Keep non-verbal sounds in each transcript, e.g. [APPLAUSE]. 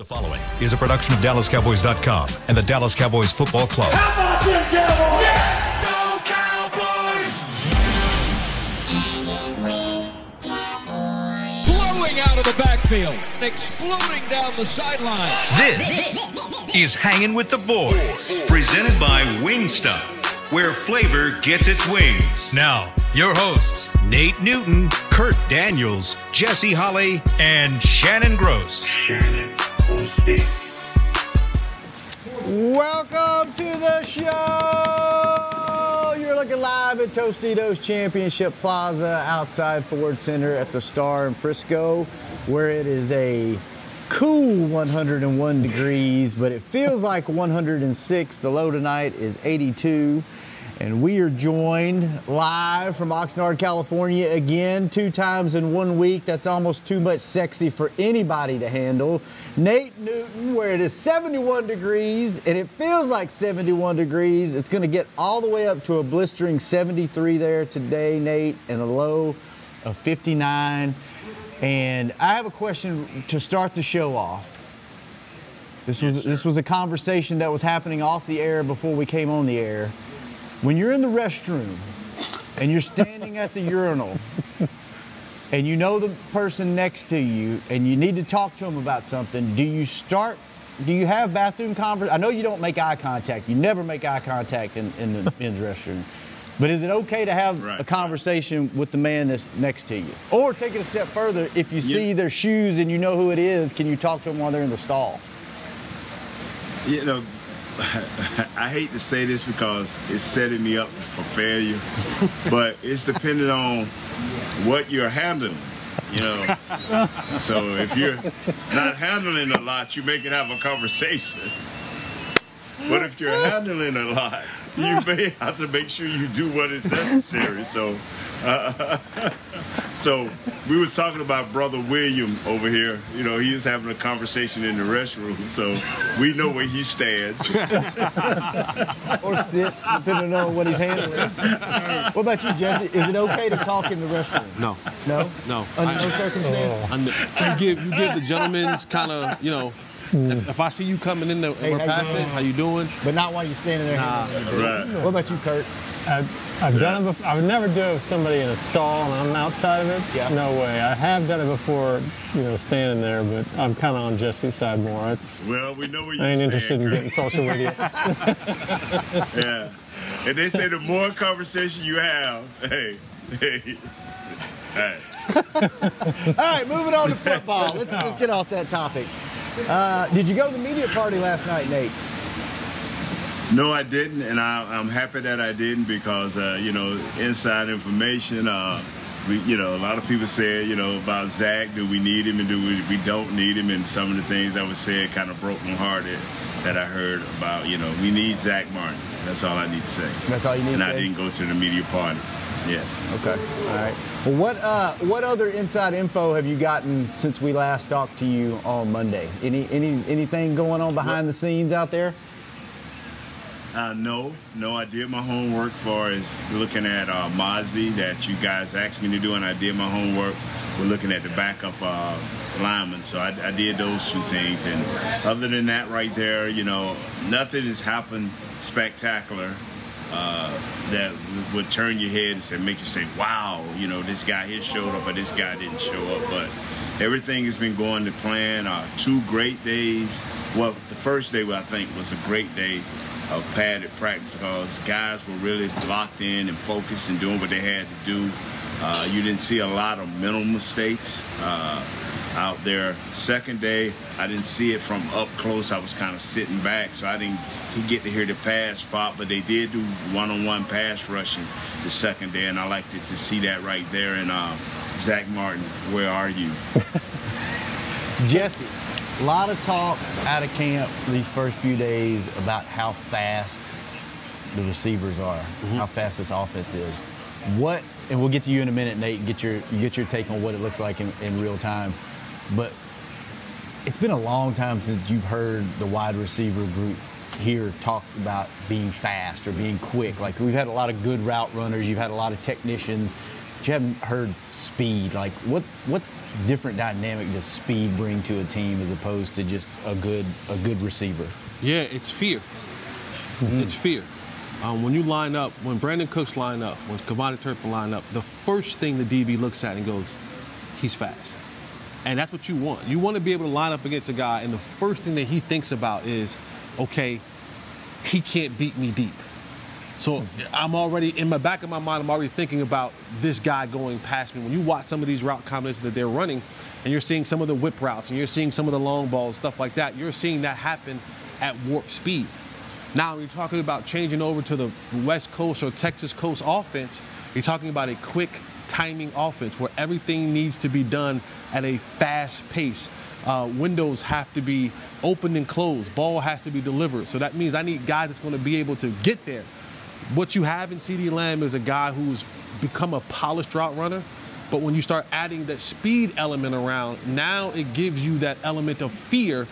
The following is a production of DallasCowboys.com and the Dallas Cowboys Football Club. How about them Cowboys? Yeah! Go Cowboys! Blowing out of the backfield, exploding down the sideline. This is Hanging with the Boys, presented by Wingstop, where flavor gets its wings. Now, your hosts, Nate Newton, Kurt Daniels, Jesse Holley, and Shannon Gross. Shannon. Welcome to the show. You're looking live at Tostitos Championship Plaza outside Ford Center at the Star in Frisco, where it is a cool 101 degrees, but it feels like 106. The low tonight is 82. And we are joined live from Oxnard, California again, two times in one week. That's almost too much sexy for anybody to handle. Nate Newton, where it is 71 degrees and it feels like 71 degrees. It's going to get all the way up to a blistering 73 there today, Nate, and a low of 59. And I have a question to start the show off. This was, this was a conversation that was happening off the air before we came on the air when you're in the restroom and you're standing at the urinal and you know the person next to you and you need to talk to them about something, do you start? Do you have bathroom conversation? I know you don't make eye contact. You never make eye contact in, in the men's restroom. But is it okay to have right, a conversation right. with the man that's next to you? Or take it a step further, if you see their shoes and you know who it is, can you talk to them while they're in the stall? You know, [LAUGHS] I hate to say this because it's setting me up for failure, but it's dependent on what you're handling. You know, [LAUGHS] so if you're not handling a lot, you may can have a conversation. But if you're handling a lot, you may have to make sure you do what is necessary. So, uh, [LAUGHS] so we was talking about brother William over here. You know, he is having a conversation in the restroom, so we know where he stands. [LAUGHS] or sits, depending on what he's handling. What about you, Jesse? Is it okay to talk in the restroom? No. No. No. Under I, no circumstance. Under, you give you give the gentleman's kind of you know Mm. If I see you coming in the, hey, we're how passing, you how you doing? But not while you're standing there. Nah. Right. What about you, Kurt? I've, I've yeah. done it before. I would never do it with somebody in a stall and I'm outside of it. Yeah. No way. I have done it before, you know, standing there, but I'm kind of on Jesse's side more. It's, well, we know where you I ain't stand, interested in getting social media. [LAUGHS] yeah. And they say the more conversation you have, [LAUGHS] hey, hey, hey. [LAUGHS] All right, moving on to football. Let's, let's get off that topic. Uh, did you go to the media party last night, Nate? No, I didn't, and I, am happy that I didn't because uh, you know inside information. Uh, we, you know, a lot of people said, you know, about Zack, do we need him and do we, we don't need him? And some of the things that was said kind of broke my heart that I heard about, you know, we need Zack Martin. That's all I need to say. That's all you need and to say? And I didn't go to the media party. Yes. Okay. All right. Well, what uh, what other inside info have you gotten since we last talked to you on Monday? Any any anything going on behind what? the scenes out there? Uh, no, no. I did my homework for as looking at uh, Mazi that you guys asked me to do, and I did my homework. We're looking at the backup uh, lineman, so I, I did those two things. And other than that, right there, you know, nothing has happened spectacular uh, that would turn your head and make you say, wow, you know, this guy here showed up but this guy didn't show up. But everything has been going to plan. Uh, two great days. Well, the first day, I think, was a great day of padded practice because guys were really locked in and focused and doing what they had to do. Uh, you didn't see a lot of mental mistakes uh, out there. Second day, I didn't see it from up close. I was kind of sitting back, so I didn't get to hear the pass spot. But they did do one-on-one pass rushing the second day, and I liked it to see that right there. And uh, Zack Martin, where are you? [LAUGHS] Jesse, a lot of talk out of camp these first few days about how fast the receivers are, mm-hmm. how fast this offense is. What, and we'll get to you in a minute, Nate, get your get your take on what it looks like in, in real time. But it's been a long time since you've heard the wide receiver group here talk about being fast or being quick. Like we've had a lot of good route runners, you've had a lot of technicians. but you haven't heard speed. Like, what what different dynamic does speed bring to a team as opposed to just a good a good receiver? Yeah, it's fear. It's fear. Um, when you line up, when Brandin Cooks line up, when KaVontae Turpin line up, the first thing the DB looks at and goes, he's fast. And that's what you want. You want to be able to line up against a guy, and the first thing that he thinks about is, okay, he can't beat me deep. So I'm already in my back of my mind. I'm already thinking about this guy going past me. When you watch some of these route combinations that they're running, and you're seeing some of the whip routes, and you're seeing some of the long balls, stuff like that, you're seeing that happen at warp speed. Now, when you're talking about changing over to the West Coast or Texas Coast offense, you're talking about a quick timing offense where everything needs to be done at a fast pace. Uh, windows have to be opened and closed. Ball has to be delivered. So that means I need guys that's going to be able to get there. What you have in CeeDee Lamb is a guy who's become a polished route runner. But when you start adding that speed element around, now it gives you that element of fear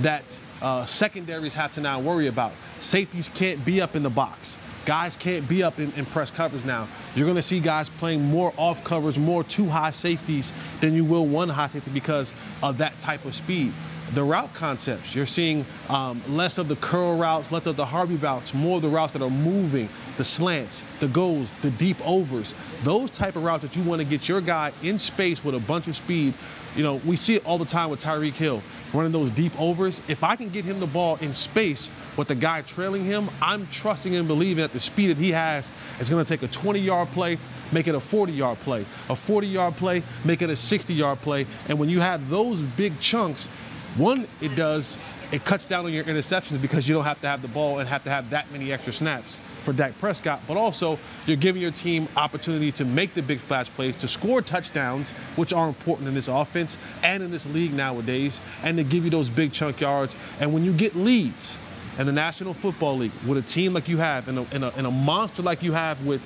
that uh, secondaries have to now worry about. Safeties can't be up in the box. Guys can't be up in, in press covers now. You're going to see guys playing more off covers, more two high safeties than you will one high safety because of that type of speed. The route concepts, you're seeing um, less of the curl routes, less of the Harvey routes, more of the routes that are moving, the slants, the goals, the deep overs. Those type of routes that you want to get your guy in space with a bunch of speed. You know, we see it all the time with Tyreek Hill running those deep overs. If I can get him the ball in space with the guy trailing him, I'm trusting and believing that the speed that he has is going to take a 20 yard play, make it a 40 yard play, a 40 yard play, make it a 60 yard play. And when you have those big chunks, one, it does, it cuts down on your interceptions because you don't have to have the ball and have to have that many extra snaps for Dak Prescott, but also you're giving your team opportunity to make the big splash plays, to score touchdowns, which are important in this offense and in this league nowadays, and to give you those big chunk yards. And when you get leads in the National Football League with a team like you have and a, and a, and a monster like you have with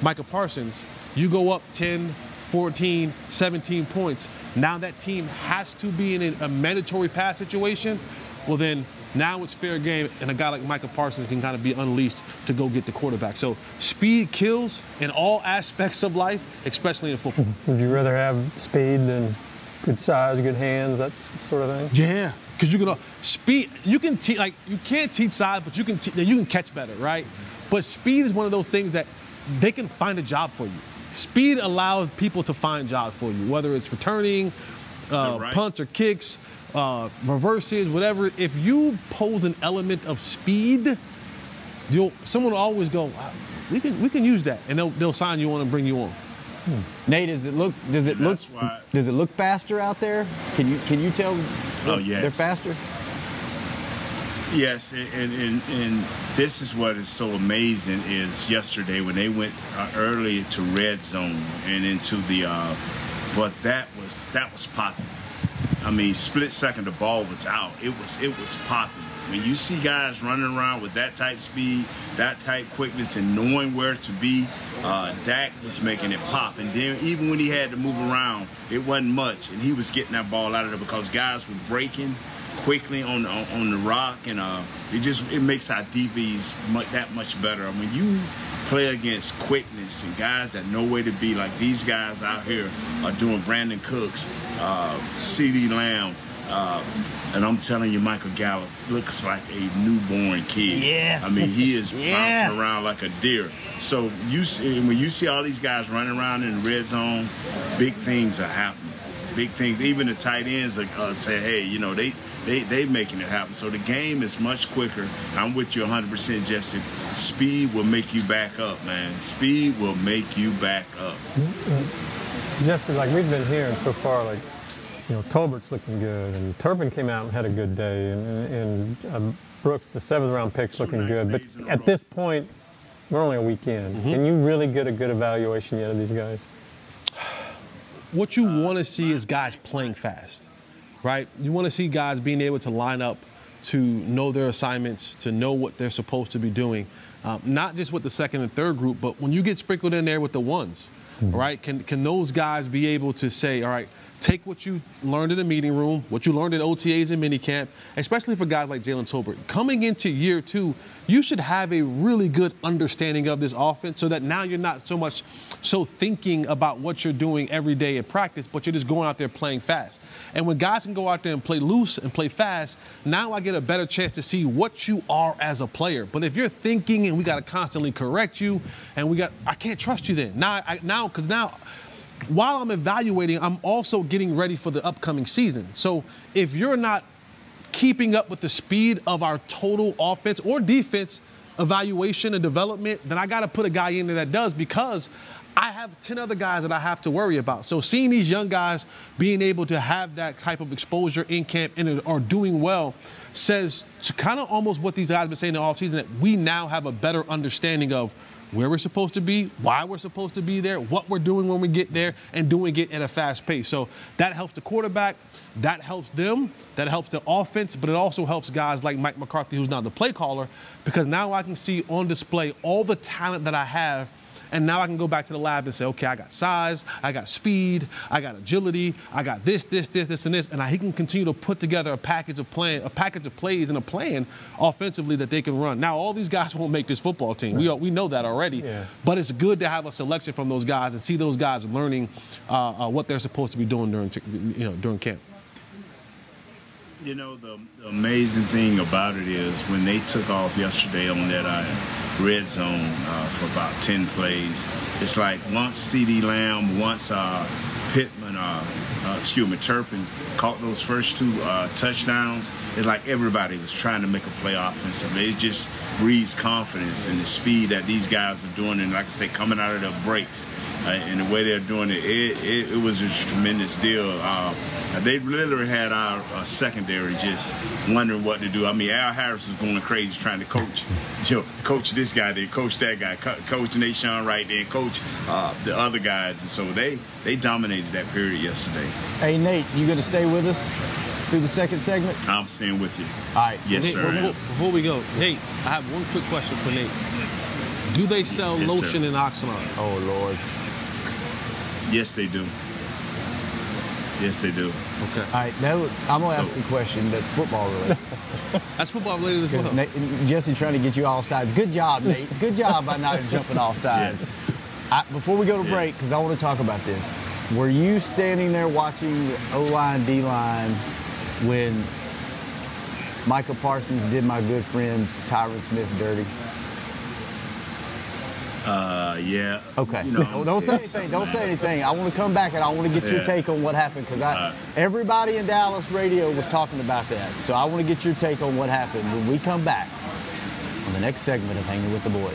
Micah Parsons, you go up 10, 14, 17 points. Now that team has to be in a, a mandatory pass situation. Well, then now it's fair game, and a guy like Micah Parsons can kind of be unleashed to go get the quarterback. So speed kills in all aspects of life, especially in football. [LAUGHS] Would you rather have speed than good size, good hands, that sort of thing? Yeah, because you can uh, speed. You can teach like you can't teach size, but you can te- you can catch better, right? But speed is one of those things that they can find a job for you. Speed allows people to find jobs for you, whether it's returning, uh, right? punts or kicks, uh, reverses, whatever. If you pose an element of speed, you'll someone will always go, "Wow, we can we can use that, and they'll they'll sign you on and bring you on. Nate, does it look does it look why- does it look faster out there? Can you can you tell? Oh, they're- yes. they're faster. Yes, and, and and this is what is so amazing is yesterday when they went uh, early to red zone and into the, uh, but that was that was popping. I mean, split second the ball was out. It was it was popping. When you see guys running around with that type speed, that type quickness, and knowing where to be, uh, Dak was making it pop. And then even when he had to move around, it wasn't much, and he was getting that ball out of there because guys were breaking quickly on the, on the rock, and uh, it just it makes our DBs much, that much better. I mean, you play against quickness and guys that know where to be, like these guys out here are doing. Brandin Cooks, uh, CeeDee Lamb. Uh, and I'm telling you, Michael Gallup looks like a newborn kid. Yes. I mean, he is [LAUGHS] Yes. bouncing around like a deer. So you see, when you see all these guys running around in the red zone, big things are happening. Big things. Even the tight ends are uh, say, hey, you know, they they they making it happen. So the game is much quicker. I'm with you 100%, Jesse. Speed will make you back up, man. Speed will make you back up. Jesse, like we've been hearing so far, like you know, Tolbert's looking good, and Turpin came out and had a good day, and, and, and um, Brooks, the seventh round pick's Two looking good. But days in a at this point, we're only a week in. Can you really get a good evaluation yet of these guys? [SIGHS] what you want to see is guys playing fast, right? You want to see guys being able to line up, to know their assignments, to know what they're supposed to be doing, um, not just with the second and third group, but when you get sprinkled in there with the ones, right? Can can those guys be able to say, all right, take what you learned in the meeting room, what you learned in OTAs and minicamp, especially for guys like Jalen Tolbert. Coming into year two, you should have a really good understanding of this offense so that now you're not so much so thinking about what you're doing every day at practice, but you're just going out there playing fast. And when guys can go out there and play loose and play fast, now I get a better chance to see what you are as a player. But if you're thinking and we got to constantly correct you and we got, I can't trust you then. Now, I, now, because now, while I'm evaluating, I'm also getting ready for the upcoming season. So if you're not keeping up with the speed of our total offense or defense evaluation and development, then I got to put a guy in there that does because I have 10 other guys that I have to worry about. So seeing these young guys being able to have that type of exposure in camp and are doing well says kind of almost what these guys have been saying in the offseason that we now have a better understanding of where we're supposed to be, why we're supposed to be there, what we're doing when we get there, and doing it at a fast pace. So that helps the quarterback, that helps them, that helps the offense, but it also helps guys like Mike McCarthy, who's now the play caller, because now I can see on display all the talent that I have and now I can go back to the lab and say, okay, I got size, I got speed, I got agility, I got this, this, this, this, and this, and I, he can continue to put together a package of plan, a package of plays and a plan offensively that they can run. Now, all these guys [LAUGHS] won't make this football team. We we know that already. Yeah. But it's good to have a selection from those guys and see those guys learning uh, uh, what they're supposed to be doing during you know during camp. You know, the, the amazing thing about it is when they took off yesterday on that uh, red zone uh, for about 10 plays, it's like once CeeDee Lamb, once uh, Pittman, uh, uh, excuse me, Turpin caught those first two uh, touchdowns, it's like everybody was trying to make a play offensively. It just breeds confidence in the speed that these guys are doing, and like I say, coming out of their breaks. And the way they're doing it, it, it, it was a tremendous deal. Uh, they literally had our uh, secondary just wondering what to do. I mean, Al Harris was going crazy trying to coach, you know, coach this guy, then coach that guy, co- coach Nahshon right there, coach uh, the other guys, and so they they dominated that period yesterday. Hey, Nate, you going to stay with us through the second segment? I'm staying with you. All right. Yes, Nate, sir. Before, before we go, Nate, I have one quick question for Nate. Do they sell Yes, lotion sir. in Oxnard? Oh, Lord. Yes, they do. Yes, they do. Okay. All right, now I'm going to ask So- a question that's football related. [LAUGHS] That's football related as well. Because Nate- Jesse's trying to get you off sides. Good job, Nate. Good job by not jumping off sides. Yes. I, before we go to break, because I want to talk about this, were you standing there watching the O line, D line when Michael Parsons did my good friend Tyron Smith dirty? Uh, yeah. Okay. You know, Well, don't say anything. Don't say anything. I want to come back and I want to get your take on what happened because I everybody in Dallas radio was talking about that. So I want to get your take on what happened when we come back on the next segment of Hanging with the Boys.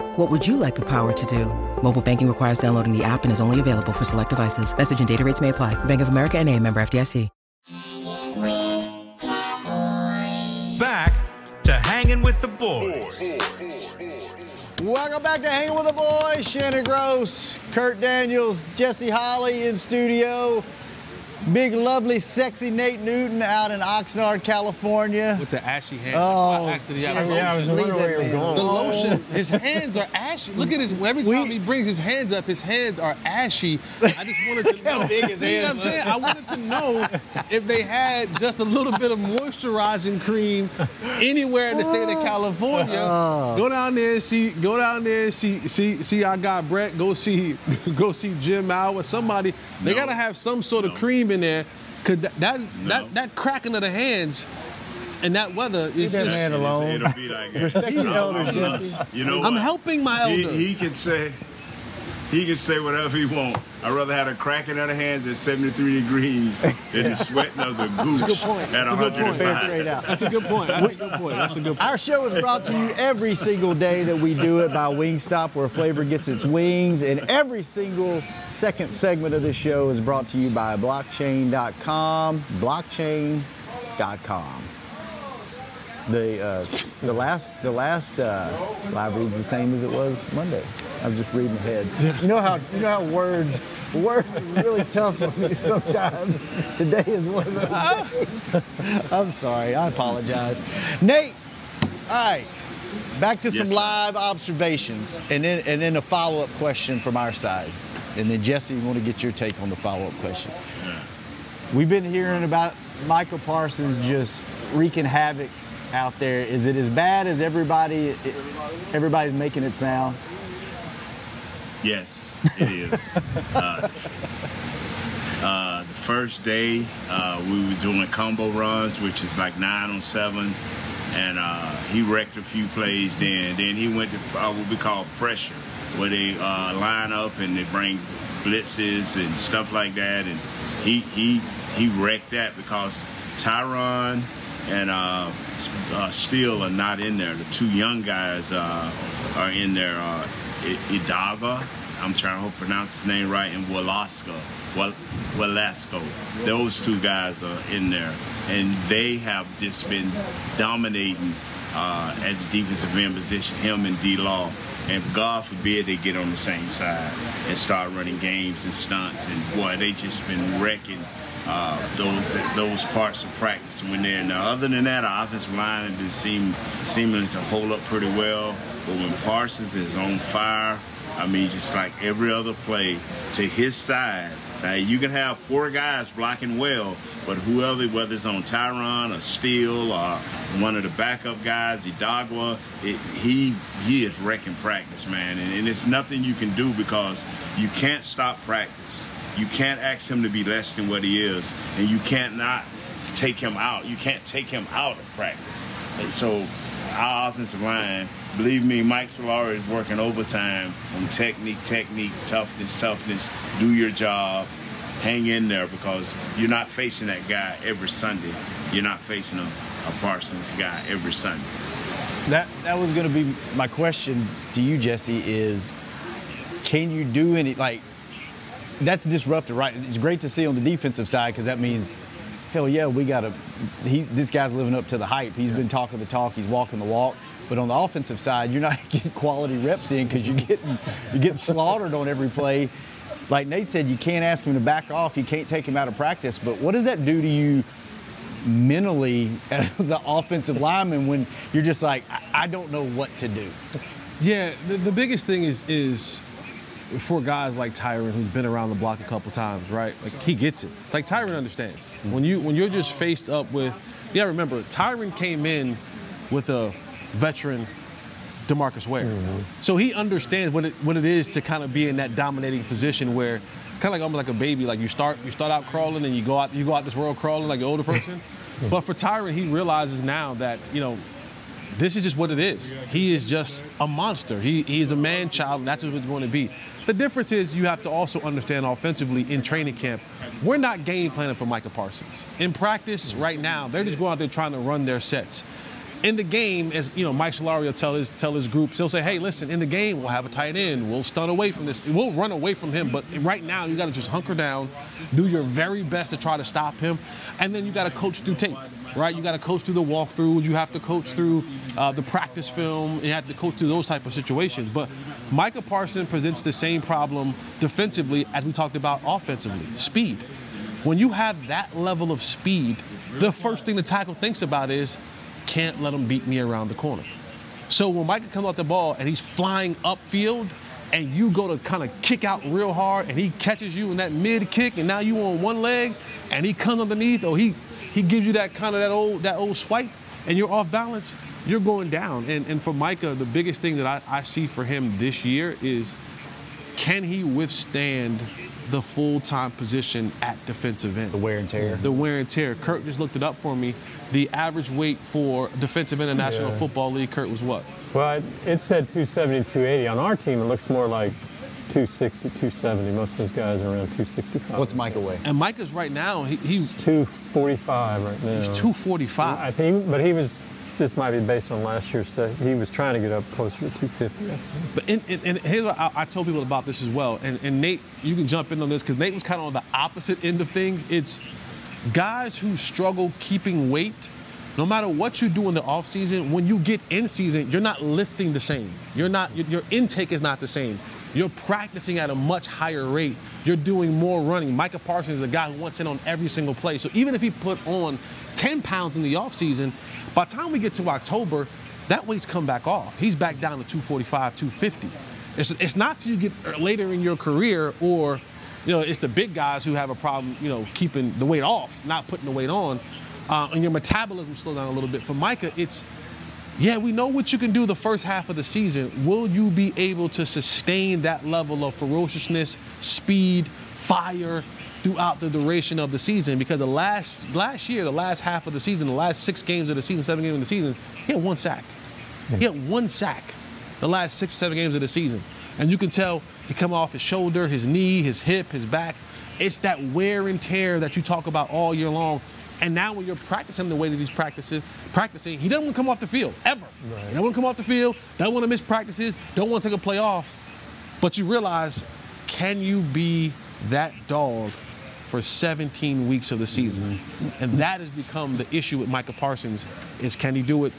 What would you like the power to do? Mobile banking requires downloading the app and is only available for select devices. Message and data rates may apply. Bank of America and a member FDIC. Back to hanging with the boys. Welcome back to Hanging with the Boys. Shannon Gross, Kurt Daniels, Jesse Holley in studio. Big, lovely, sexy Nate Newton out in Oxnard, California. With the ashy hands. Oh, That's why I asked if he had a yeah, I was wondering where you were going. The lotion, his hands are ashy. Look at his, every time he brings his hands up, his hands are ashy. I just wanted to [LAUGHS] know. big his See what I'm are. saying? I wanted to know if they had just a little bit of moisturizing cream anywhere in the state of California. Oh. [LAUGHS] Go down there and see, go down there and see, see, see I got Brett, go see, [LAUGHS] go see Jim out or somebody. They No. gotta have some sort of cream in there. Cause that, that, that, that cracking of the hands and that weather is that just, man alone. It'll be like. Respect the elders, I'm- Jesse. You know I'm what? helping my He, he can say, he can say whatever he want. I'd rather have a cracking of the hands at 73 degrees than the sweating of the goose That's a good point. at That's a good point. Fair 105. trade out. That's a good point. That's a good point. That's a good point. Our show is brought to you every single day that we do it by Wingstop, where flavor gets its wings. And every single second segment of this show is brought to you by blockchain.com. Blockchain.com. The uh, the last the last uh, live read's the same as it was Monday. I'm just reading ahead. You know how you know how words words are really tough for me sometimes. Today is one of those days. [LAUGHS] I'm sorry. I apologize. Nate, all right. Back to some sir. live observations, and then and then a follow-up question from our side, and then Jesse, you want to get your take on the follow-up question. We've been hearing about Michael Parsons just wreaking havoc out there. Is it as bad as everybody everybody's making it sound? Yes, it is. [LAUGHS] uh, uh, the first day, uh, we were doing combo runs, which is like nine on seven, and uh, he wrecked a few plays. Then, then he went to uh, what we call pressure, where they uh, line up and they bring blitzes and stuff like that, and he he he wrecked that because Tyron and uh, uh, Steele are not in there. The two young guys uh, are in there. Uh, I- Edoga, I'm trying to pronounce his name right, and Waletzko. Velasco. Those two guys are in there, and they have just been dominating uh, at the defensive end position. Him and D. Law. And God forbid they get on the same side and start running games and stunts. And boy, they just been wrecking uh, those those parts of practice when they're in there. Other than that, our offensive line has been seem, seeming to hold up pretty well. But when Parsons is on fire, I mean, just like every other play to his side. Now you can have four guys blocking well, but whoever, whether it's on Tyron or Steele or one of the backup guys, Idagwa, it, he he is wrecking practice, man, and, and it's nothing you can do because you can't stop practice. You can't ask him to be less than what he is, and you can't not take him out. You can't take him out of practice. And so our offensive line, believe me, Mike Solari is working overtime on technique, technique, toughness, toughness. Do your job. Hang in there because you're not facing that guy every Sunday. You're not facing a, a Parsons guy every Sunday. That that was going to be my question to you, Jesse. Is can you do any like that's disruptive, right? It's great to see on the defensive side because that means, hell yeah, we got to. He this guy's living up to the hype. He's been talking the talk. He's walking the walk. But on the offensive side, you're not [LAUGHS] getting quality reps in because you're getting you're getting slaughtered on every play. Like Nate said, you can't ask him to back off. You can't take him out of practice. But what does that do to you mentally [LAUGHS] as an offensive lineman when you're just like, I, I don't know what to do? Yeah, the, the biggest thing is is for guys like Tyron, who's been around the block a couple times, right? Like he gets it. Like Tyron understands. Mm-hmm. When you when you're just faced up with, yeah, remember Tyron came in with a veteran Demarcus Ware. Mm-hmm. So he understands what it what it is to kind of be in that dominating position where it's kind of like almost like a baby. Like you start you start out crawling and you go out you go out this world crawling like an older person. [LAUGHS] but for Tyron, he realizes now that you know this is just what it is. He is just a monster. He, he is a man child, and that's what he's going to be. The difference is you have to also understand offensively in training camp, we're not game planning for Micah Parsons. In practice right now, they're just going out there trying to run their sets. In the game, as you know, Mike Solari will tell his tell his groups, he'll say, "Hey, listen, in the game, we'll have a tight end. We'll stun away from this. We'll run away from him. But right now, you got to just hunker down, do your very best to try to stop him, and then you got to coach through tape right? You got to coach through the walkthroughs. You have to coach through uh, the practice film. You have to coach through those type of situations. But Micah Parsons presents the same problem defensively as we talked about offensively, speed. When you have that level of speed, the first thing the tackle thinks about is, can't let him beat me around the corner. So when Micah comes off the ball and he's flying upfield, and you go to kind of kick out real hard, and he catches you in that mid kick, and now you on one leg, and he comes underneath, or he he gives you that kind of that old that old swipe, and you're off balance, you're going down. And and for Micah, the biggest thing that I, I see for him this year is can he withstand the full-time position at defensive end? The wear and tear. The wear and tear. Kurt just looked it up for me. The average weight for defensive end in the National Yeah. Football League, Kurt, was what? Well, it, it said 270, 280. On our team, it looks more like 260, 270. Most of those guys are around 265. What's Micah weigh? And Micah's right now, he, he's 245 right now. He's 245. I think, but he was. This might be based on last year's stuff. He was trying to get up closer to 250. But in, in, and here's what I, I told people about this as well. And, and Nate, you can jump in on this because Nate was kind of on the opposite end of things. It's guys who struggle keeping weight. No matter what you do in the off season, when you get in season, you're not lifting the same. You're not. Your, your intake is not the same. You're practicing at a much higher rate. You're doing more running. Micah Parsons is a guy who wants in on every single play. So even if he put on 10 pounds in the offseason, by the time we get to October, that weight's come back off. He's back down to 245, 250. It's, it's not till you get later in your career or, you know, it's the big guys who have a problem, you know, keeping the weight off, not putting the weight on. Uh, and your metabolism slows down a little bit. For Micah, it's yeah, we know what you can do the first half of the season. Will you be able to sustain that level of ferociousness, speed, fire throughout the duration of the season? Because the last last year, the last half of the season, the last six games of the season, seven games of the season, he had one sack. He had one sack the last six, seven games of the season. And you can tell he come off his shoulder, his knee, his hip, his back. It's that wear and tear that you talk about all year long. And now when you're practicing the way that he's practicing, practicing, he doesn't want to come off the field ever. He doesn't want to come off the field. Don't want to miss practices. Don't want to take a play off. But you realize, can you be that dog for 17 weeks of the season? Mm-hmm. And that has become the issue with Micah Parsons: is can he do it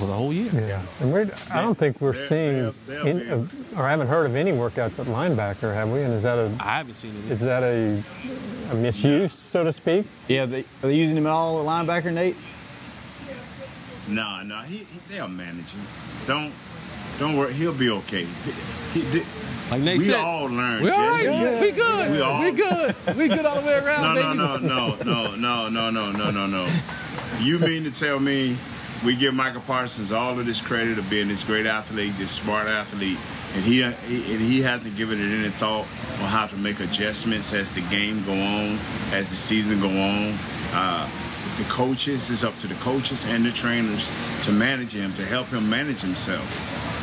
for the whole year? Yeah, and we're, I don't think we're They're- seeing, they'll- they'll in, be- uh, or haven't heard of any workouts at linebacker, have we? And is that a? I haven't seen it. Is that a, a misuse, so to speak? Yeah, they, are they using him at all at linebacker, Nate? No, no, he, he they'll manage him. Don't don't worry, he'll be okay. He, he, like Nate we said, all learned. we all Jesse. right. We good. We all We good. We good all the way around, no, no, no, no, no, no, no, no, no, no, no. You mean to tell me we give Michael Parsons all of this credit of being this great athlete, this smart athlete, and he, and he hasn't given it any thought on how to make adjustments as the game go on, as the season go on. Uh, the coaches it's up to the coaches and the trainers to manage him, to help him manage himself.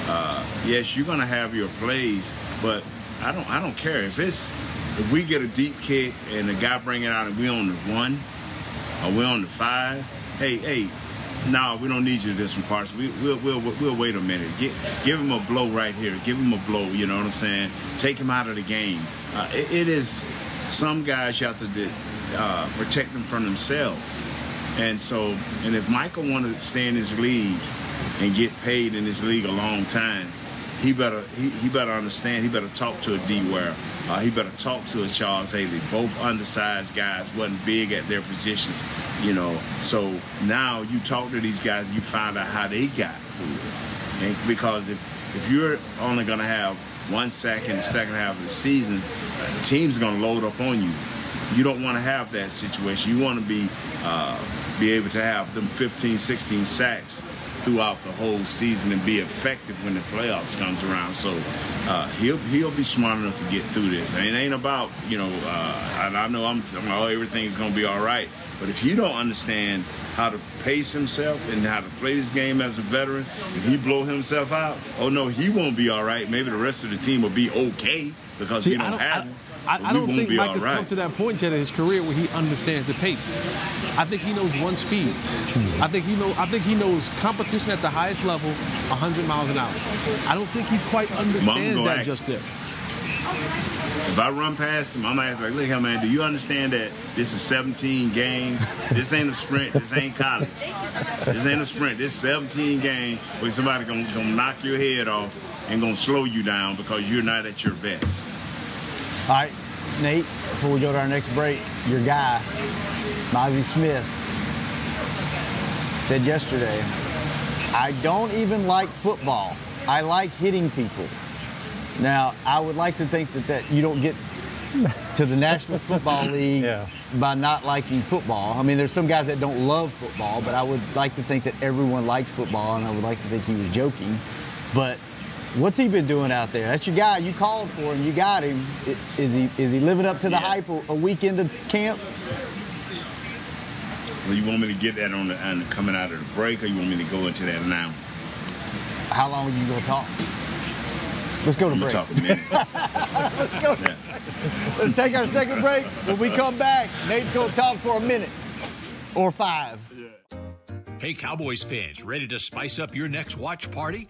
Uh, yes, you're gonna have your plays, but I don't I don't care if it's if we get a deep kick and the guy bring it out and we on the one or we on the five. Hey, hey, no, we don't need you to do some parts. We, we'll, we'll, we'll wait a minute. Get, give him a blow right here. Give him a blow. You know what I'm saying? Take him out of the game. Uh, it, it is some guys you have to uh, protect them from themselves. And so, and if Michael wanted to stay in his league and get paid in his league a long time, he better he, he better understand. He better talk to a D Ware. Uh, he better talk to a Charles Haley. Both undersized guys, wasn't big at their positions, you know. So now you talk to these guys, you find out how they got through it. And because if if you're only gonna have one sack in the second half of the season, the team's gonna load up on you. You don't want to have that situation. You want to be uh, be able to have them 15, 16 sacks throughout the whole season and be effective when the playoffs comes around. So uh, he'll he'll be smart enough to get through this. And it ain't about you know. Uh, and I know I'm, I'm oh, everything's gonna be all right. But if you don't understand how to pace himself and how to play this game as a veteran, if he blow himself out, oh no, he won't be all right. Maybe the rest of the team will be okay because See, you don't, don't, have I, him. I, I don't think Mike has right. come to that point yet in his career where he understands the pace. I think he knows one speed. Hmm. I think he know. I think he knows competition at the highest level, 100 miles an hour. I don't think he quite understands that just yet. If I run past him, I'm gonna ask like, look here, man, do you understand that this is 17 games? This ain't a sprint, this ain't college. This ain't a sprint, this is 17 games where somebody gonna, gonna knock your head off and gonna slow you down because you're not at your best. All right, Nate, before we go to our next break, your guy, Mazi Smith, said yesterday, I don't even like football. I like hitting people. Now, I would like to think that, that you don't get to the National Football [LAUGHS] League by not liking football. I mean, there's some guys that don't love football, but I would like to think that everyone likes football, and I would like to think he was joking. But what's he been doing out there? That's your guy. You called for him. You got him. Is he is he living up to the hype a, a week into camp? Well, you want me to get that on the, on the coming out of the break, or you want me to go into that now? How long are you gonna talk? Let's go to I'm break. talk a minute. [LAUGHS] Let's go. Let's take our second break. When we come back, Nate's gonna talk for a minute or five. Hey, Cowboys fans, ready to spice up your next watch party?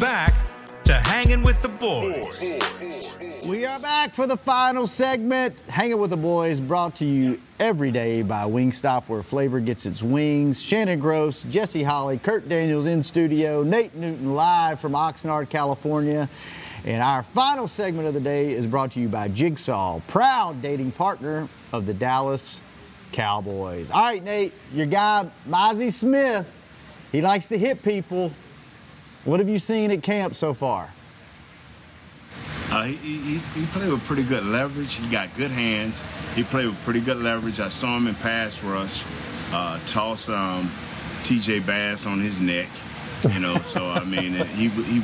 Back to hanging with the boys. We are back for the final segment. Hanging with the boys, brought to you every day by Wingstop, where flavor gets its wings. Shannon Gross, Jesse Holley, Kurt Daniels in studio, Nate Newton live from Oxnard, California. And our final segment of the day is brought to you by Jigsaw, proud dating partner of the Dallas Cowboys. All right, Nate, your guy, Mazi Smith, he likes to hit people. What have you seen at camp so far? Uh, he, he, he played with pretty good leverage. He got good hands. He played with pretty good leverage. I saw him in pass rush, uh, toss um, TJ Bass on his neck. You know, so I [LAUGHS] mean, he he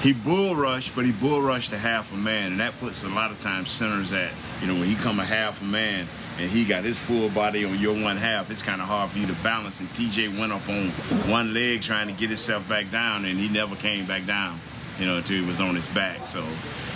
he bull rushed, but he bull rushed a half a man, and that puts a lot of times centers at you know when he come a half a man and he got his full body on your one half, it's kind of hard for you to balance. And TJ went up on one leg trying to get himself back down, and he never came back down, you know, until he was on his back. So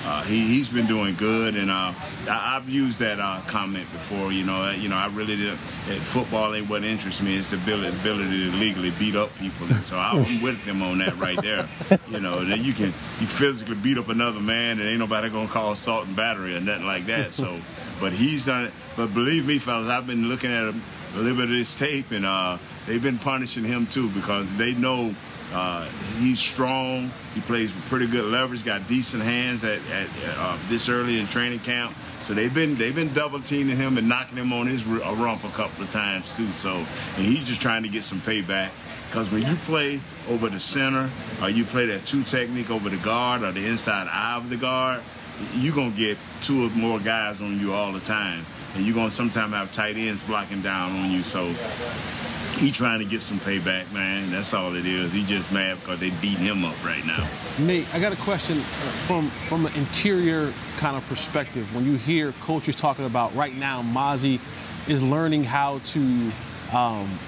uh, he, he's been doing good, and uh, I, have used that uh, comment before. You know, you know, I really did. Football ain't what interests me; it's the ability, ability to legally beat up people. And so I'm with him on that right there. You know, that you can you physically beat up another man, and ain't nobody gonna call assault and battery or nothing like that. So, [LAUGHS] but he's done it. But believe me, fellas, I've been looking at a, a little bit of this tape, and uh, they've been punishing him too because they know uh, he's strong. He plays with pretty good leverage. Got decent hands at, at uh, this early in training camp. So they've been they've been double teaming him and knocking him on his rump a couple of times too. So and he's just trying to get some payback. Because when you play over the center, or you play that two technique over the guard or the inside eye of the guard, you're gonna get two or more guys on you all the time, and you're gonna sometimes have tight ends blocking down on you. So he trying to get some payback, man. That's all it is. He just mad because they beating him up right now. Nate, I got a question from from an interior kind of perspective. When you hear coaches talking about right now, Mazi is learning how to um,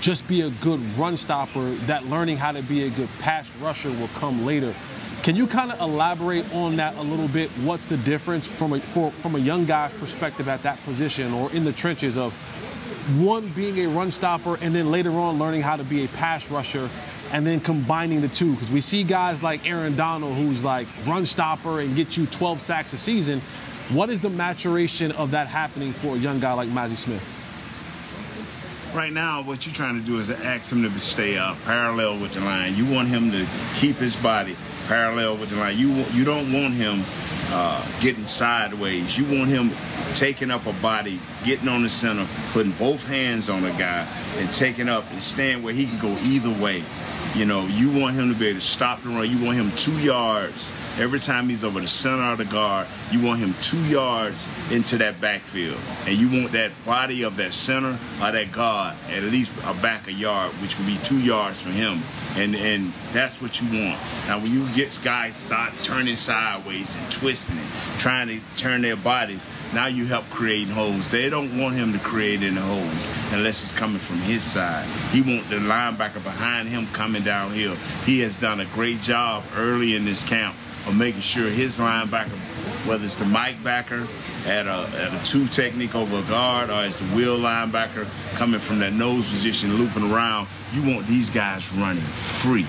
just be a good run stopper. That learning how to be a good pass rusher will come later. Can you kind of elaborate on that a little bit? What's the difference from a for, from a young guy's perspective at that position or in the trenches of one being a run stopper and then later on learning how to be a pass rusher and then combining the two because we see guys like Aaron Donald who's like run stopper and get you 12 sacks a season. What is the maturation of that happening for a young guy like Mazi Smith? Right now, what you're trying to do is ask him to stay uh, parallel with the line. You want him to keep his body parallel with the line. You you don't want him uh, getting sideways. You want him taking up a body, getting on the center, putting both hands on a guy, and taking up and staying where he can go either way. You know, you want him to be able to stop the run. You want him two yards every time he's over the center of the guard. You want him two yards into that backfield, and you want that body of that center or that guard at least a back a yard, which would be two yards from him and and that's what you want. Now, when you get guys start turning sideways and twisting and trying to turn their bodies, now you help create holes. They don't want him to create any holes unless it's coming from his side. He want the linebacker behind him coming downhill. He has done a great job early in this camp of making sure his linebacker, whether it's the Mike backer at a, at a two technique over a guard or it's the Will linebacker coming from that nose position, looping around, you want these guys running free.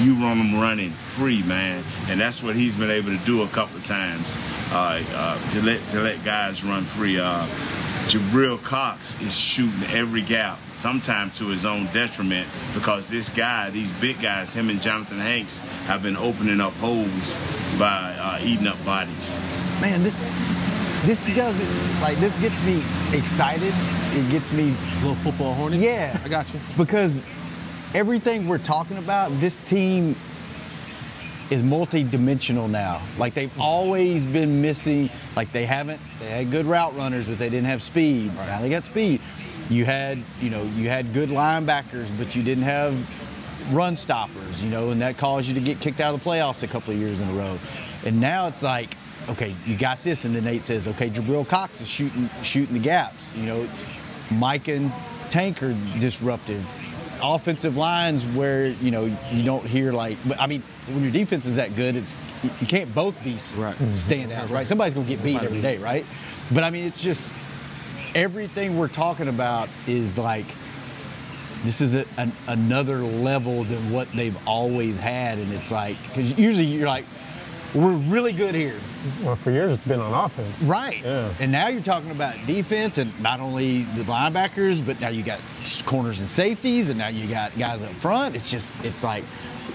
You run them running free, man, and that's what he's been able to do a couple of times uh, uh, to let to let guys run free. Uh, Jabril Cox is shooting every gap, sometimes to his own detriment, because this guy, these big guys, him and Jonathan Hankins, have been opening up holes by uh, eating up bodies. Man, this this doesn't like this gets me excited. It gets me a little football horny. Yeah, I got you. Because everything we're talking about, this team is multi-dimensional now. Like they've always been missing. Like they haven't. They had good route runners, but they didn't have speed. Right. Now they got speed. You had, you know, you had good linebackers, but you didn't have run stoppers. You know, and that caused you to get kicked out of the playoffs a couple of years in a row. And now it's like okay, you got this, and then Nate says, okay, Jabril Cox is shooting shooting the gaps. You know, Mike and Tank are disruptive. Offensive lines where you know you don't hear like, I mean, when your defense is that good, it's you can't both be right. Mm-hmm. standouts, right? Somebody's gonna get beat every day, right? But I mean, it's just everything we're talking about is like this is a, an, another level than what they've always had, and it's like because usually you're like we're really good here. Well, for years it's been on offense. Right. Yeah. And now you're talking about defense and not only the linebackers, but now you got corners and safeties, and now you got guys up front. It's just, it's like,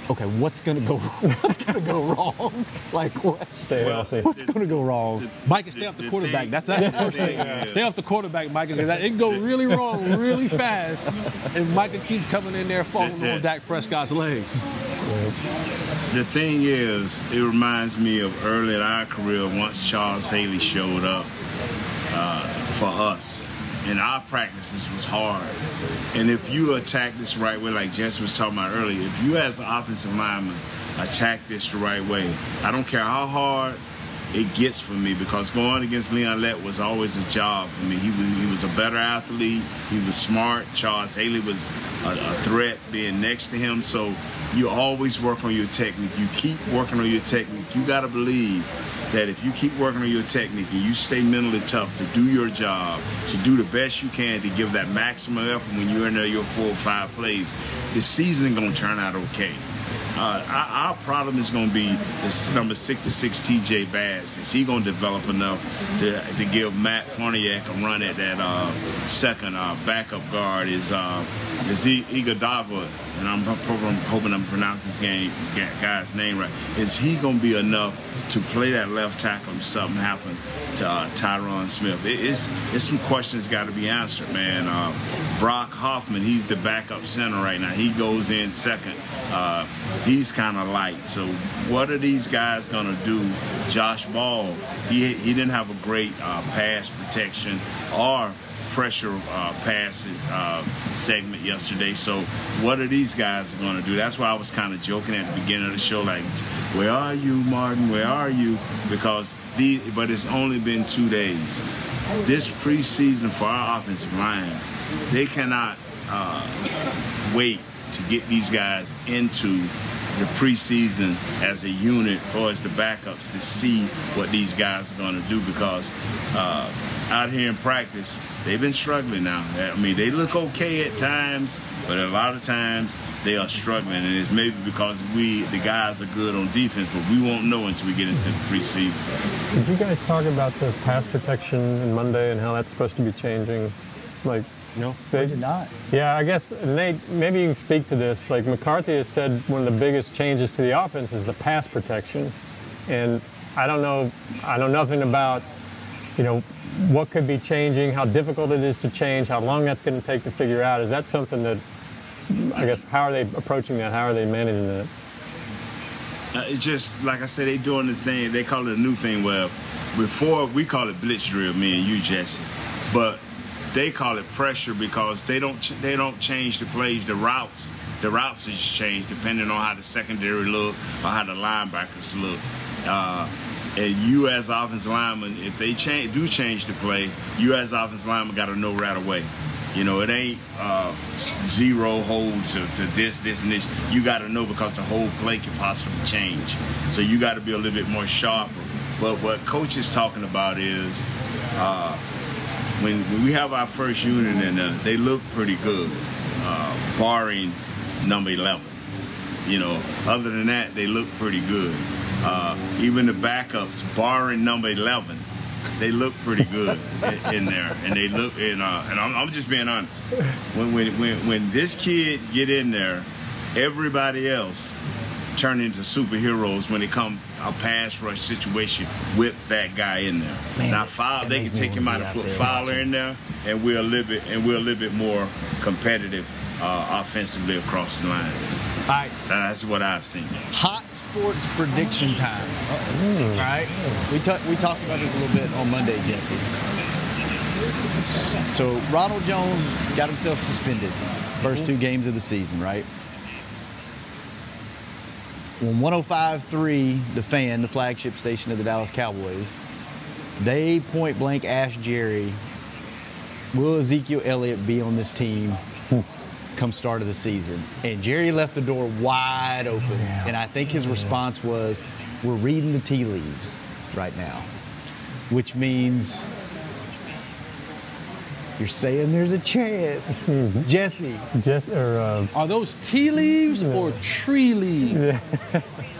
okay, what's gonna go? [LAUGHS] What's gonna go wrong? Like what? Stay well, healthy. What's gonna go wrong? Mike can stay off the quarterback. That's that's the first thing. Stay off the quarterback, Mike, because it can go really wrong really fast, and Mike can keep coming in there falling on Dak Prescott's legs. The thing is, it reminds me of early in our career once Charles Haley showed up uh, for us and our practices was hard. And if you attack this right way, like Jesse was talking about earlier, if you as an offensive lineman attack this the right way, I don't care how hard it gets for me because going against Leon Lett was always a job for me. He was he was a better athlete. He was smart. Charles Haley was a, a, threat being next to him. So you always work on your technique. You keep working on your technique. You got to believe that if you keep working on your technique and you stay mentally tough to do your job, to do the best you can to give that maximum effort when you're in there your four or five plays, the season gonna turn out okay. Uh, our, problem is going to be this number 66 TJ Bass. Is he going to develop enough to, to give Matt Farniok a run at that uh, second uh, backup guard? Is uh, is he Edoga, and I'm hoping I'm pronouncing this game, guy's name right. Is he going to be enough to play that left tackle if something happened to uh, Tyron Smith? It, it's, it's some questions got to be answered, man. Uh, Brock Hoffman, he's the backup center right now. He goes in second. Uh, he's kind of light. So what are these guys going to do? Josh Ball, he, he didn't have a great uh, pass protection or pressure uh, pass uh, segment yesterday. So what are these guys going to do? That's why I was kind of joking at the beginning of the show, like, where are you, Martin? Where are you? Because the but it's only been two days. This preseason for our offensive line, they cannot uh, wait to get these guys into the preseason as a unit for as the backups to see what these guys are going to do because uh, out here in practice, they've been struggling now. I mean, they look okay at times, but a lot of times they are struggling, and it's maybe because we, the guys, are good on defense, but we won't know until we get into the preseason. Did you guys talk about the pass protection Monday and how that's supposed to be changing? Like, no, they did not. Yeah, I guess Nate, maybe you can speak to this. Like McCarthy has said, one of the biggest changes to the offense is the pass protection, and I don't know, I know nothing about, you know, what could be changing, how difficult it is to change, how long that's going to take to figure out. Is that something that, I guess, how are they approaching that? How are they managing that? Uh, it's just like I said, they doing the thing. They call it a new thing. Well, before we call it blitz drill, me and you, Jesse, but they call it pressure because they don't ch- they don't change the plays, the routes. The routes just change depending on how the secondary look or how the linebackers look. Uh, and you as offensive lineman, if they change, do change the play, you as offensive lineman got to know right away. You know, it ain't uh, zero holds to, to, this, this, and this. You got to know because the whole play can possibly change. So you got to be a little bit more sharper. But what coach is talking about is uh, when, when, we have our first unit and there, they look pretty good, uh, barring number 11. You know, other than that, they look pretty good. Uh, even the backups, barring number 11, they look pretty good [LAUGHS] in, there, and they look. And, uh, and I'm, I'm, just being honest. When, when when when this kid get in there, everybody else turn into superheroes when it come a pass rush situation with that guy in there. Man, now, Fowler, they can take him out and put Fowler in there, and we're a little bit and we're a little bit more competitive uh, offensively across the line. All right. That's what I've seen. Hot sports prediction time. All right. We, t- we talked about this a little bit on Monday, Jesse. So Ronald Jones got himself suspended first two games of the season, right? When 105.3, the fan, the flagship station of the Dallas Cowboys, they point blank asked Jerry, will Ezekiel Elliott be on this team come start of the season. And Jerry left the door wide open. And I think his response was, We're reading the tea leaves right now, which means you're saying there's a chance. Mm-hmm. Jesse. Just, or, uh, Are those tea leaves or tree leaves?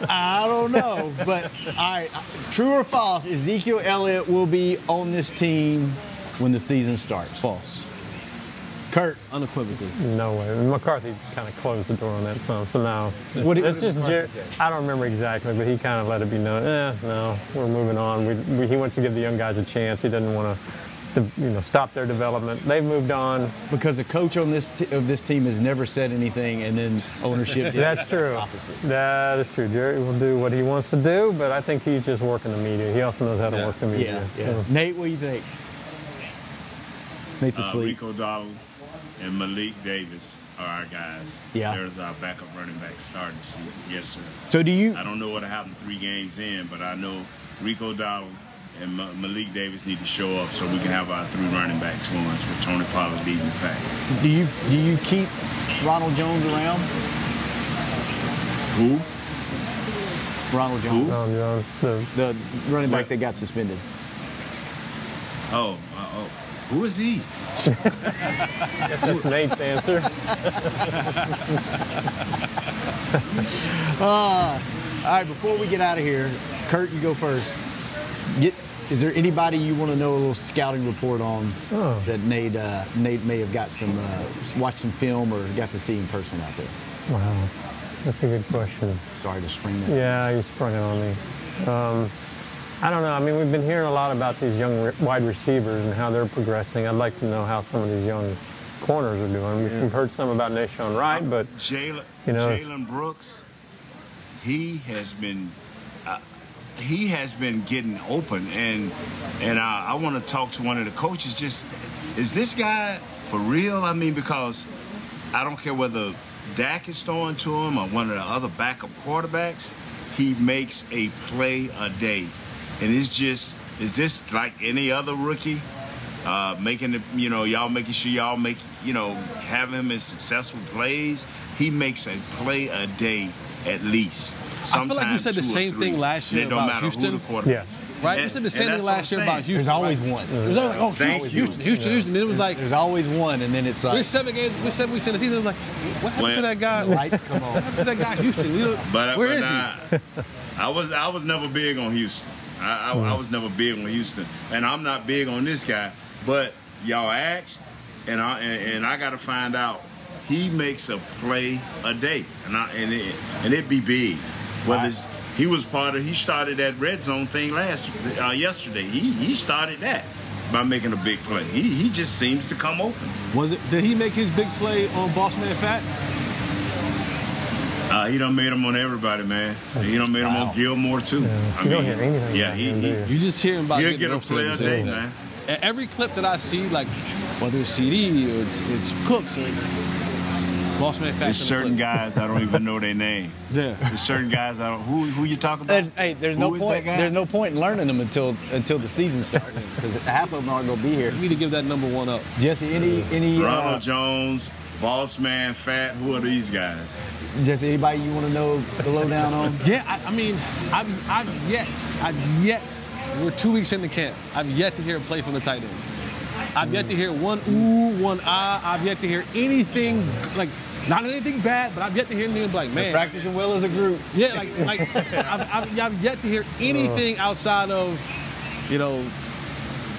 I don't know. But, all right, true or false, Ezekiel Elliott will be on this team when the season starts. False. Kurt. Unequivocally. No way. McCarthy kind of closed the door on that some. So now it's, what it's just Jer- I don't remember exactly, but he kind of let it be known. Eh, no, we're moving on. We, we, he wants to give the young guys a chance. He doesn't want to, you know, stop their development. They've moved on because the coach on this t- of this team has never said anything, and then ownership. [LAUGHS] That's true. Opposite. That is true. Jerry will do what he wants to do, but I think he's just working the media. He also knows how to yeah. work the media. Yeah. yeah. So. Nate, what do you think? Nate's uh, asleep. Rico Dowdle and Malik Davis are our guys. Yeah. There's our backup running back starting the season. Yes, sir. So do you? I don't know what happened three games in, but I know Rico Dowdle and Ma- Malik Davis need to show up so we can have our three running backs going with Tony Pollard leading the pack. Do you do you keep Ronald Jones around? Who? Ronald Jones. Ronald Jones, the, the running back What? that got suspended. Oh, uh, oh. Who is he? guess that's Nate's answer. Uh, [LAUGHS] all right, before we get out of here, Kurt, you go first. Get is there anybody you want to know a little scouting report on Oh. that Nate uh, Nate may have got some uh, watched some film or got to see in person out there? Wow, that's a good question. Sorry to spring that. Yeah, you sprung it on me. Um, I don't know. I mean, we've been hearing a lot about these young re- wide receivers and how they're progressing. I'd like to know how some of these young corners are doing. We've- We've heard some about Nahshon Wright, but Jalen you know, it's- Jalen Brooks, he has been he has been getting open, and and uh, I want to talk to one of the coaches. Just is this guy for real? I mean, because I don't care whether Dak is throwing to him or one of the other backup quarterbacks, he makes a play a day, and it's just is this like any other rookie? uh, making the, you know, y'all making sure y'all make, you know, have him in successful plays. He makes a play a day at least. I feel like we said the same thing last year it don't about matter who Houston. the quarterback. Right? we And- said the same thing last I'm year about. Houston. There's always right? one. It was always, oh, Thank Houston, you. Houston, Houston, Houston. And it was like, There's always one, and then it's we're like seven games, we're seven weeks in the season. It was like, what happened to that guy? lights come on. What happened to that guy Houston? We don't, But, where but is he? I, I was I was never big on Houston. I, I, I was never big on Houston, and I'm not big on this guy. But y'all asked, and I and, and I got to find out. He makes a play a day, and I and it and it be big. Whether it's, he was part of, he started that red zone thing last uh, yesterday. He he started that by making a big play. He he just seems to come open. Was it? Did he make his big play on Boss Man Fat? Uh, he done made him on everybody, man. He done made him Wow. on Gilmore too. I you don't hear anything yeah, about he, him, he, you? You just hear him about He'll get a play a day, man. Every clip that I see, like whether it's CeeDee or it's it's Cooks or Boss Man Fat. There's certain guys I don't even know their name. [LAUGHS] Yeah. There's certain guys I don't. Who who you talking about? And, hey, there's Who no point. There's no point in learning them until until the season starts [LAUGHS] because half of them aren't going to be here. We need to give that number one up. Jesse, any any Ronald uh, Jones, Boss Man, Fat. Who are these guys? Jesse, anybody you want to know the lowdown on? [LAUGHS] Yeah, I, I mean, I've, I've yet, I've yet, we're two weeks into camp. I've yet to hear a play from the tight ends. I've yet to hear one ooh, one ah. I've yet to hear anything like, not anything bad, but I've yet to hear anything like, man, Practicing well as a group. yeah, like, like [LAUGHS] I've, I've, I've yet to hear anything outside of, you know,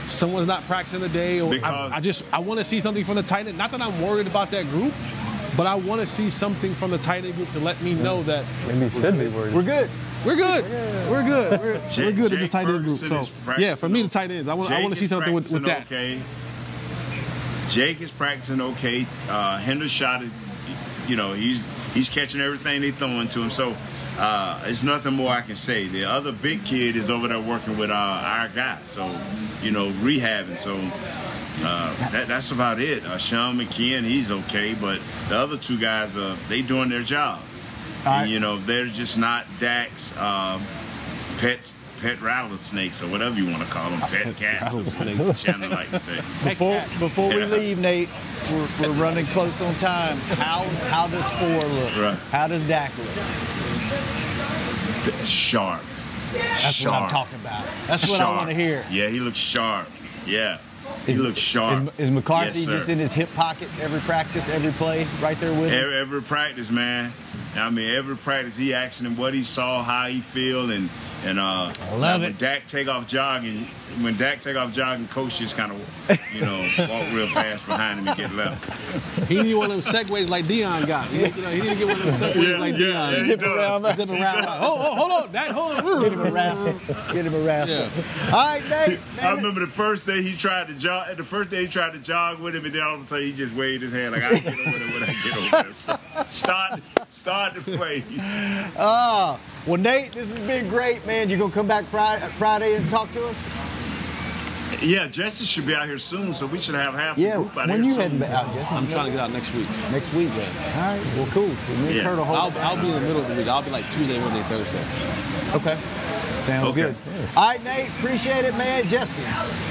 someone's not practicing today, or Because- I, I just I want to see something from the tight end. Not that I'm worried about that group, but I want to see something from the tight end group to let me know that Maybe should be worried. We're good. We're good. We're good. We're, Jake- we're good at the tight end group. So yeah, for me the tight ends. I want I want to see something with, with that. Okay. Jake is practicing okay. Uh, it. you know, he's he's catching everything they throwing to him. So uh, there's nothing more I can say. The other big kid is over there working with uh, our guy. So you know, rehabbing. So. Uh, that, that's about it. Uh, Sean McKeon, he's okay, but the other two guys, uh, they doing their jobs. All right. And, you know, they're just not Dak's um, pets, pet rattlesnakes or whatever you want to call them, pet cats. or whatever Shannon like to say. [LAUGHS] Before before we leave, Nate, we're, we're running close on time. How how does four look? Right. How does Dak look? Sharp. That's sharp. what I'm talking about. That's what I want to hear. Yeah, he looks sharp. Yeah. He Is- looks sharp. Is, is McCarthy Yes, just in his hip pocket every practice, every play, right there with him? Every, every practice, man. I mean, every practice he asking him what he saw, how he feel, and and uh, I love when it. Dak take off jogging, when Dak take off jogging, coach just kind of, you know, [LAUGHS] walk real fast behind him and get left. He need one of them segways like Deion got. He, you know, he need to get one of them segways Yeah, like yeah, Deion. yeah, he Zip does. around. Zip around. Like, oh, oh, hold on, Dak, hold on. Get him a rascal. Get him a rascal. All right, Nate. [LAUGHS] I remember the first day he tried to jog. The first day he tried to jog with him, and then all of a sudden he just waved his hand like, "I get over there when I get over there." [LAUGHS] Start, start the play. Ah, well, Nate, this has been great, man. You gonna come back Friday, Friday and talk to us? Yeah, Jesse should be out here soon, so we should have half the Yeah, group out when here you soon. heading out, Jesse? I'm trying to get out next week. Next week. Yeah. All right. Well, cool. Me and Yeah. Kurt will hold I'll, I'll be in the middle of the week. I'll be like Tuesday, Wednesday, Thursday. Okay. Sounds Okay. good. All right, Nate. Appreciate it, man. Jesse,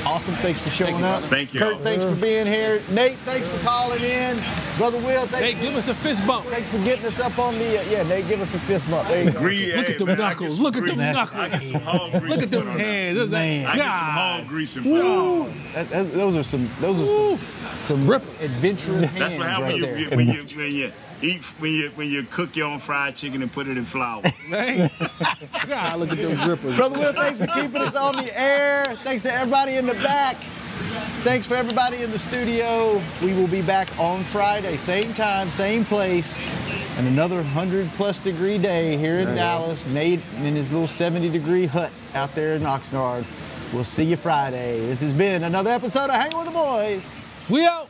awesome. Thanks for showing you, up. brother. Thank you. Kurt, thanks for being here. Nate, thanks for calling in. Brother Will, thanks, Hey, give us a fist bump. thanks for getting us up on the. Uh, yeah, Nate, give us a fist bump. There you go. Green, Look hey, at them man, knuckles. Look at them grease- knuckles. I get some hog grease. Look at to them put on that. hands. Man. I get some God. hog grease and put. That- that- those are some. Those are some. Some adventurous hands That's what happens right when, there. you, when you when you eat when you when you cook your own fried chicken and put it in flour. [LAUGHS] Hey. God, look at them grippers. Brother Will, thanks for keeping us on the air. Thanks to everybody in the back. Thanks for everybody in the studio. We will be back on Friday, same time, same place, and another 100 plus degree day here in Dallas. Nate in his little 70 degree hut out there in Oxnard. We'll see you Friday. This has been another episode of Hanging with the Boys. We out.